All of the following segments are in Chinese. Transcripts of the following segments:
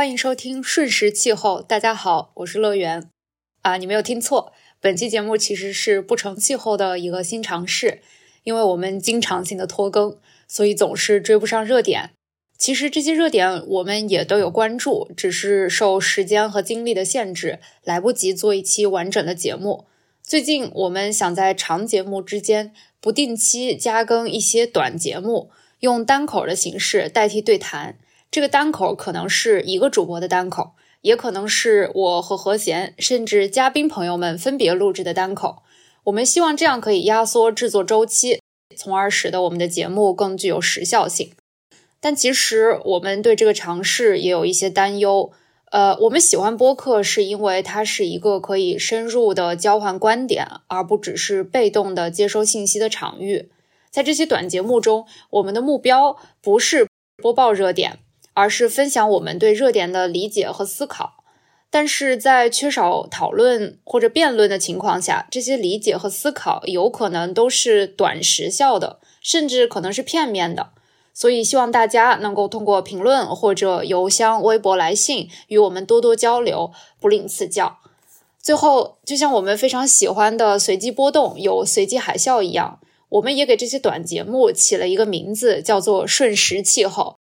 欢迎收听《瞬时气候》。大家好，我是乐园。啊，你没有听错，本期节目其实是不成气候的一个新尝试。因为我们经常性的拖更，所以总是追不上热点。其实这些热点我们也都有关注，只是受时间和精力的限制，来不及做一期完整的节目。最近我们想在长节目之间不定期加更一些短节目。用单口的形式代替对谈，这个单口可能是一个主播的单口，也可能是我和何贤甚至嘉宾朋友们分别录制的单口。我们希望这样可以压缩制作周期，从而使得我们的节目更具有时效性。但其实我们对这个尝试也有一些担忧。呃，我们喜欢播客是因为它是一个可以深入的交换观点，而不只是被动的接收信息的场域。在这些短节目中，我们的目标不是播报热点，而是分享我们对热点的理解和思考。但是在缺少讨论或者辩论的情况下，这些理解和思考有可能都是短时效的，甚至可能是片面的。所以，希望大家能够通过评论或者邮箱、微博、来信与我们多多交流，不吝赐教。最后，就像我们非常喜欢的随机波动有随机海啸一样。我们也给这些短节目起了一个名字，叫做“瞬时气候”。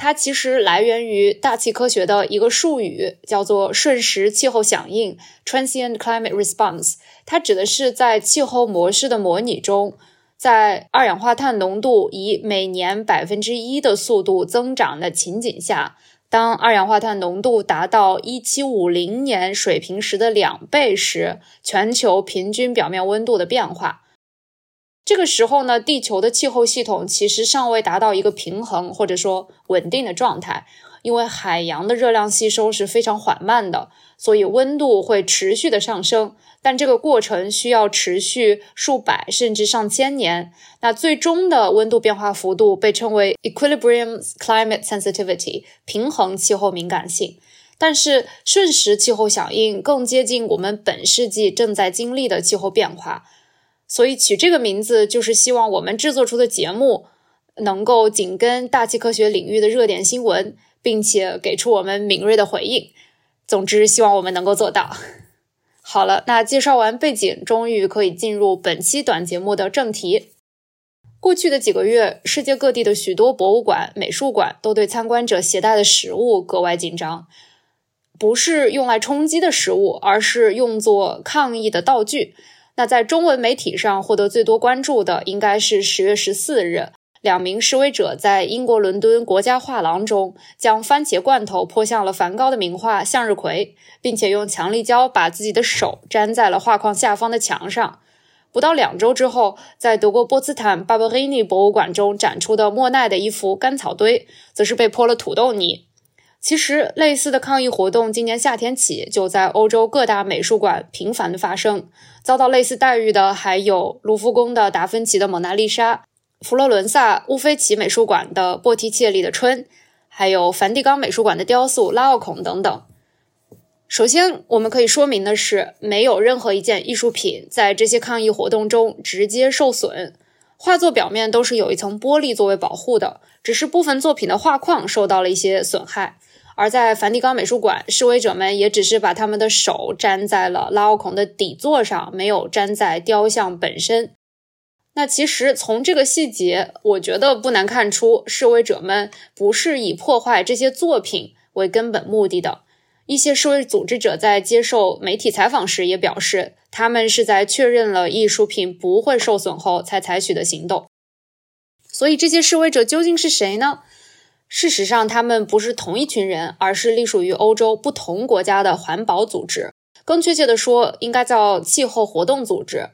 它其实来源于大气科学的一个术语，叫做“瞬时气候响应 ”（Transient Climate Response）。它指的是在气候模式的模拟中，在二氧化碳浓度以每年百分之一的速度增长的情景下，当二氧化碳浓度达到一七五零年水平时的两倍时，全球平均表面温度的变化。这个时候呢，地球的气候系统其实尚未达到一个平衡或者说稳定的状态，因为海洋的热量吸收是非常缓慢的，所以温度会持续的上升，但这个过程需要持续数百甚至上千年。那最终的温度变化幅度被称为 equilibrium climate sensitivity，平衡气候敏感性。但是瞬时气候响应更接近我们本世纪正在经历的气候变化。所以取这个名字，就是希望我们制作出的节目能够紧跟大气科学领域的热点新闻，并且给出我们敏锐的回应。总之，希望我们能够做到。好了，那介绍完背景，终于可以进入本期短节目的正题。过去的几个月，世界各地的许多博物馆、美术馆都对参观者携带的食物格外紧张，不是用来充饥的食物，而是用作抗议的道具。那在中文媒体上获得最多关注的，应该是十月十四日，两名示威者在英国伦敦国家画廊中将番茄罐头泼向了梵高的名画《向日葵》，并且用强力胶把自己的手粘在了画框下方的墙上。不到两周之后，在德国波茨坦巴伯利尼博物馆中展出的莫奈的一幅干草堆，则是被泼了土豆泥。其实，类似的抗议活动今年夏天起就在欧洲各大美术馆频繁的发生。遭到类似待遇的还有卢浮宫的达芬奇的《蒙娜丽莎》，佛罗伦萨乌菲齐美术馆的波提切利的《春》，还有梵蒂冈美术馆的雕塑《拉奥孔》等等。首先，我们可以说明的是，没有任何一件艺术品在这些抗议活动中直接受损。画作表面都是有一层玻璃作为保护的，只是部分作品的画框受到了一些损害。而在梵蒂冈美术馆，示威者们也只是把他们的手粘在了拉奥孔的底座上，没有粘在雕像本身。那其实从这个细节，我觉得不难看出，示威者们不是以破坏这些作品为根本目的的。一些示威组织者在接受媒体采访时也表示，他们是在确认了艺术品不会受损后才采取的行动。所以，这些示威者究竟是谁呢？事实上，他们不是同一群人，而是隶属于欧洲不同国家的环保组织。更确切的说，应该叫气候活动组织。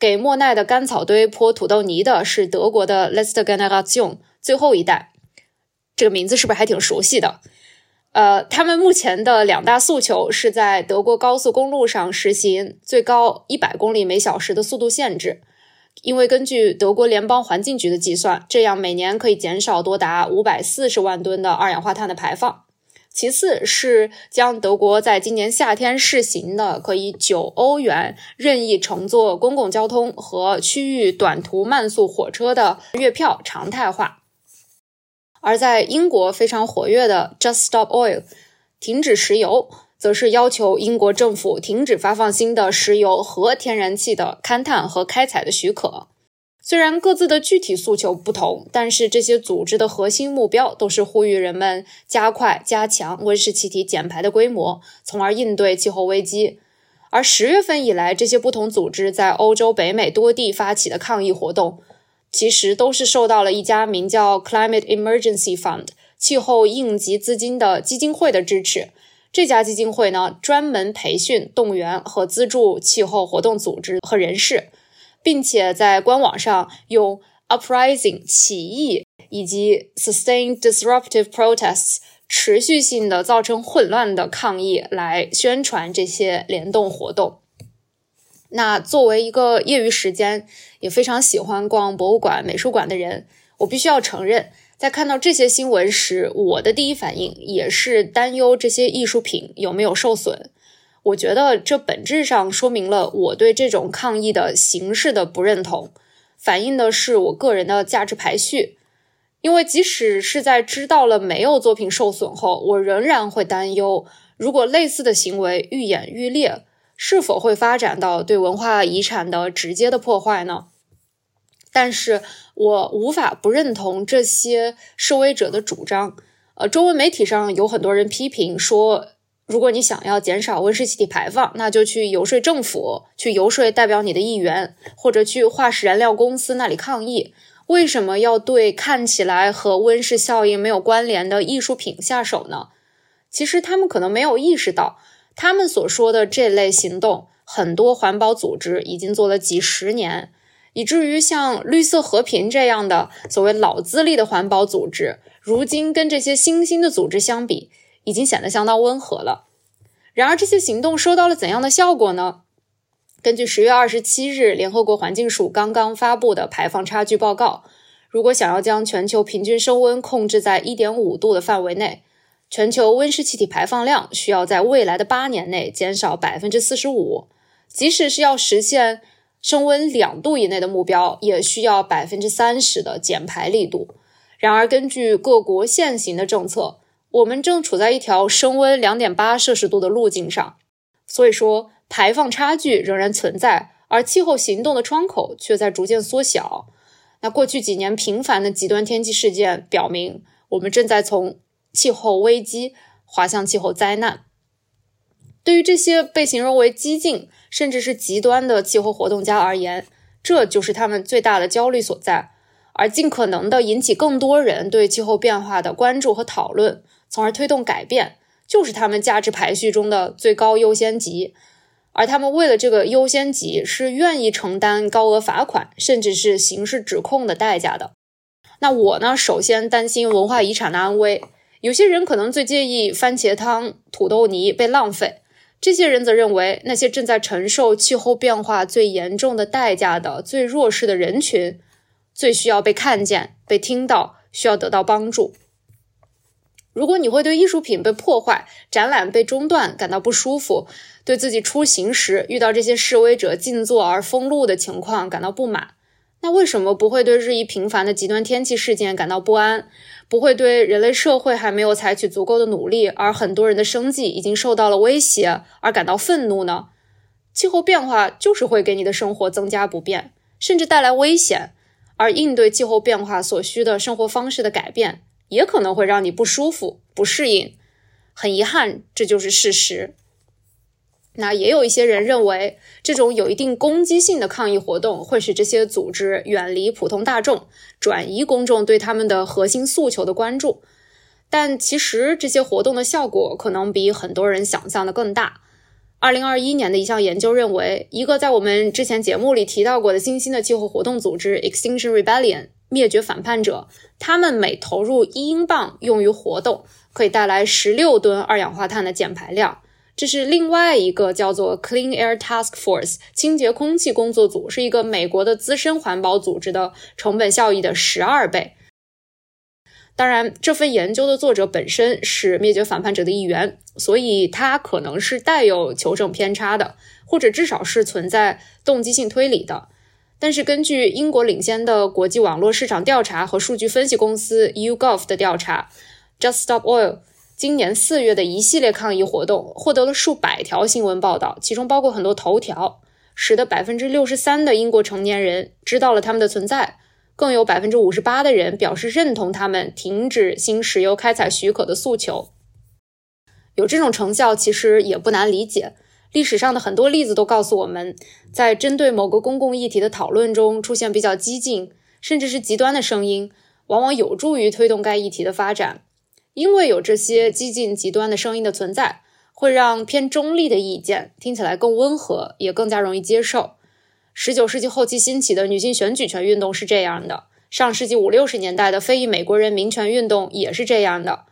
给莫奈的干草堆泼土豆泥的是德国的 Letzte Generation 最后一代。这个名字是不是还挺熟悉的？呃，他们目前的两大诉求是在德国高速公路上实行最高一百公里每小时的速度限制。因为根据德国联邦环境局的计算，这样每年可以减少多达五百四十万吨的二氧化碳的排放。其次是将德国在今年夏天试行的可以九欧元任意乘坐公共交通和区域短途慢速火车的月票常态化。而在英国非常活跃的 Just Stop Oil，停止石油，则是要求英国政府停止发放新的石油和天然气的勘探和开采的许可。虽然各自的具体诉求不同，但是这些组织的核心目标都是呼吁人们加快、加强温室气体减排的规模，从而应对气候危机。而十月份以来，这些不同组织在欧洲、北美多地发起的抗议活动，其实都是受到了一家名叫 Climate Emergency Fund（ 气候应急资金）的基金会的支持。这家基金会呢，专门培训、动员和资助气候活动组织和人士。并且在官网上用 uprising 起义以及 sustained disruptive protests 持续性的造成混乱的抗议来宣传这些联动活动。那作为一个业余时间也非常喜欢逛博物馆、美术馆的人，我必须要承认，在看到这些新闻时，我的第一反应也是担忧这些艺术品有没有受损。我觉得这本质上说明了我对这种抗议的形式的不认同，反映的是我个人的价值排序。因为即使是在知道了没有作品受损后，我仍然会担忧，如果类似的行为愈演愈烈，是否会发展到对文化遗产的直接的破坏呢？但是我无法不认同这些示威者的主张。呃，中文媒体上有很多人批评说。如果你想要减少温室气体排放，那就去游说政府，去游说代表你的议员，或者去化石燃料公司那里抗议。为什么要对看起来和温室效应没有关联的艺术品下手呢？其实他们可能没有意识到，他们所说的这类行动，很多环保组织已经做了几十年，以至于像绿色和平这样的所谓老资历的环保组织，如今跟这些新兴的组织相比。已经显得相当温和了。然而，这些行动收到了怎样的效果呢？根据十月二十七日联合国环境署刚刚发布的排放差距报告，如果想要将全球平均升温控制在一点五度的范围内，全球温室气体排放量需要在未来的八年内减少百分之四十五。即使是要实现升温两度以内的目标，也需要百分之三十的减排力度。然而，根据各国现行的政策，我们正处在一条升温两点八摄氏度的路径上，所以说排放差距仍然存在，而气候行动的窗口却在逐渐缩小。那过去几年频繁的极端天气事件表明，我们正在从气候危机滑向气候灾难。对于这些被形容为激进甚至是极端的气候活动家而言，这就是他们最大的焦虑所在，而尽可能的引起更多人对气候变化的关注和讨论。从而推动改变，就是他们价值排序中的最高优先级，而他们为了这个优先级是愿意承担高额罚款，甚至是刑事指控的代价的。那我呢？首先担心文化遗产的安危。有些人可能最介意番茄汤、土豆泥被浪费，这些人则认为那些正在承受气候变化最严重的代价的最弱势的人群，最需要被看见、被听到，需要得到帮助。如果你会对艺术品被破坏、展览被中断感到不舒服，对自己出行时遇到这些示威者静坐而封路的情况感到不满，那为什么不会对日益频繁的极端天气事件感到不安？不会对人类社会还没有采取足够的努力，而很多人的生计已经受到了威胁而感到愤怒呢？气候变化就是会给你的生活增加不便，甚至带来危险，而应对气候变化所需的生活方式的改变。也可能会让你不舒服、不适应，很遗憾，这就是事实。那也有一些人认为，这种有一定攻击性的抗议活动会使这些组织远离普通大众，转移公众对他们的核心诉求的关注。但其实，这些活动的效果可能比很多人想象的更大。二零二一年的一项研究认为，一个在我们之前节目里提到过的新兴的气候活动组织 Extinction Rebellion。灭绝反叛者，他们每投入一英镑用于活动，可以带来十六吨二氧化碳的减排量。这是另外一个叫做 Clean Air Task Force 清洁空气工作组，是一个美国的资深环保组织的成本效益的十二倍。当然，这份研究的作者本身是灭绝反叛者的一员，所以他可能是带有求证偏差的，或者至少是存在动机性推理的。但是根据英国领先的国际网络市场调查和数据分析公司 YouGov 的调查，Just Stop Oil 今年四月的一系列抗议活动获得了数百条新闻报道，其中包括很多头条，使得百分之六十三的英国成年人知道了他们的存在，更有百分之五十八的人表示认同他们停止新石油开采许可的诉求。有这种成效，其实也不难理解。历史上的很多例子都告诉我们，在针对某个公共议题的讨论中出现比较激进，甚至是极端的声音，往往有助于推动该议题的发展。因为有这些激进极端的声音的存在，会让偏中立的意见听起来更温和，也更加容易接受。十九世纪后期兴起的女性选举权运动是这样的，上世纪五六十年代的非裔美国人民权运动也是这样的。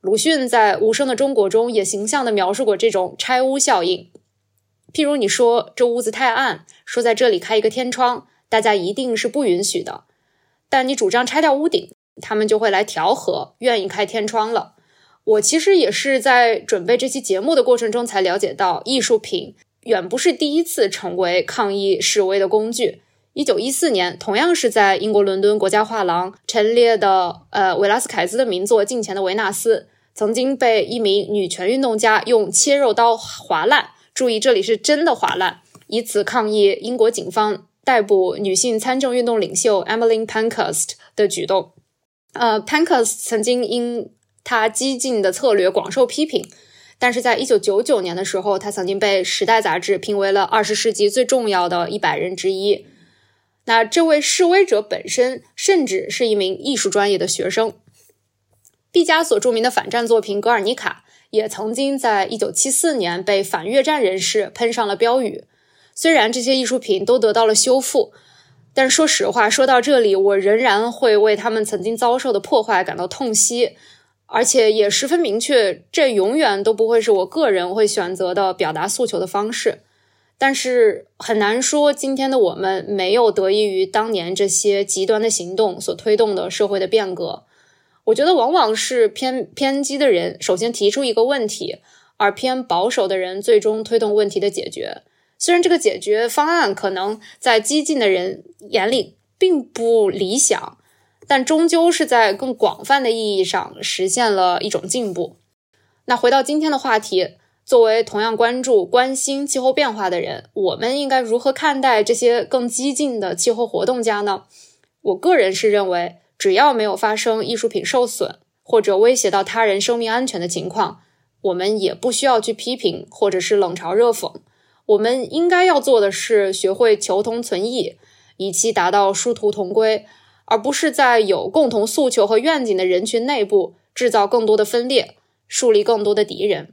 鲁迅在《无声的中国》中也形象地描述过这种拆屋效应。譬如你说这屋子太暗，说在这里开一个天窗，大家一定是不允许的。但你主张拆掉屋顶，他们就会来调和，愿意开天窗了。我其实也是在准备这期节目的过程中才了解到，艺术品远不是第一次成为抗议示威的工具。一九一四年，同样是在英国伦敦国家画廊陈列的呃维拉斯凯兹的名作《镜前的维纳斯》，曾经被一名女权运动家用切肉刀划烂。注意，这里是真的划烂，以此抗议英国警方逮捕女性参政运动领袖 Emily Pankhurst 的举动。呃，Pancas 曾经因他激进的策略广受批评，但是在一九九九年的时候，他曾经被《时代》杂志评为了二十世纪最重要的一百人之一。那这位示威者本身甚至是一名艺术专业的学生。毕加索著名的反战作品《格尔尼卡》。也曾经在一九七四年被反越战人士喷上了标语。虽然这些艺术品都得到了修复，但是说实话，说到这里，我仍然会为他们曾经遭受的破坏感到痛惜，而且也十分明确，这永远都不会是我个人会选择的表达诉求的方式。但是很难说，今天的我们没有得益于当年这些极端的行动所推动的社会的变革。我觉得往往是偏偏激的人首先提出一个问题，而偏保守的人最终推动问题的解决。虽然这个解决方案可能在激进的人眼里并不理想，但终究是在更广泛的意义上实现了一种进步。那回到今天的话题，作为同样关注、关心气候变化的人，我们应该如何看待这些更激进的气候活动家呢？我个人是认为。只要没有发生艺术品受损或者威胁到他人生命安全的情况，我们也不需要去批评或者是冷嘲热讽。我们应该要做的是学会求同存异，以期达到殊途同归，而不是在有共同诉求和愿景的人群内部制造更多的分裂，树立更多的敌人。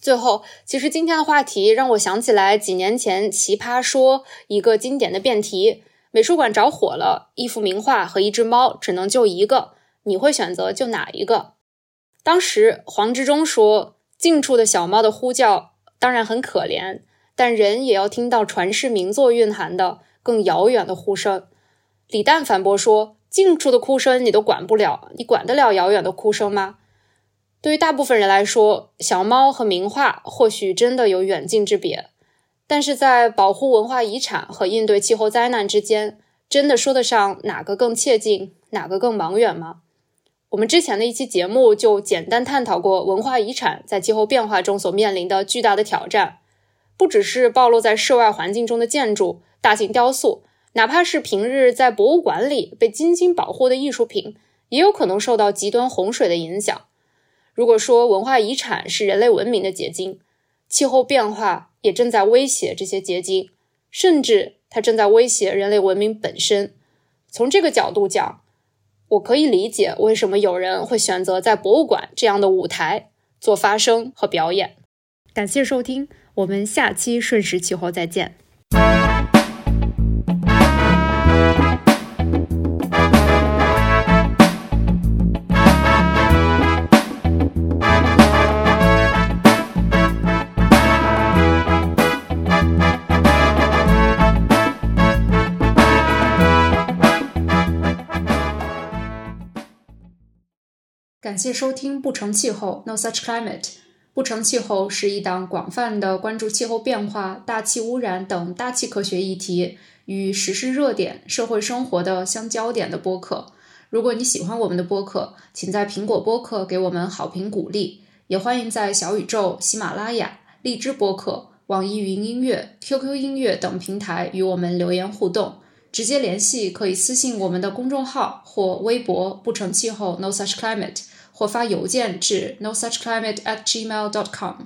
最后，其实今天的话题让我想起来几年前《奇葩说》一个经典的辩题。美术馆着火了，一幅名画和一只猫只能救一个，你会选择救哪一个？当时黄执中说：“近处的小猫的呼叫当然很可怜，但人也要听到传世名作蕴含的更遥远的呼声。”李诞反驳说：“近处的哭声你都管不了，你管得了遥远的哭声吗？”对于大部分人来说，小猫和名画或许真的有远近之别。但是在保护文化遗产和应对气候灾难之间，真的说得上哪个更切近，哪个更茫远吗？我们之前的一期节目就简单探讨过文化遗产在气候变化中所面临的巨大的挑战，不只是暴露在室外环境中的建筑、大型雕塑，哪怕是平日在博物馆里被精心保护的艺术品，也有可能受到极端洪水的影响。如果说文化遗产是人类文明的结晶，气候变化也正在威胁这些结晶，甚至它正在威胁人类文明本身。从这个角度讲，我可以理解为什么有人会选择在博物馆这样的舞台做发声和表演。感谢收听，我们下期瞬时气候再见。感谢收听《不成气候》（No Such Climate）。不成气候是一档广泛的关注气候变化、大气污染等大气科学议题与时事热点、社会生活的相焦点的播客。如果你喜欢我们的播客，请在苹果播客给我们好评鼓励，也欢迎在小宇宙、喜马拉雅、荔枝播客、网易云音乐、QQ 音乐等平台与我们留言互动。直接联系可以私信我们的公众号或微博“不成气候 No Such Climate”。或发邮件至 no such climate at gmail dot com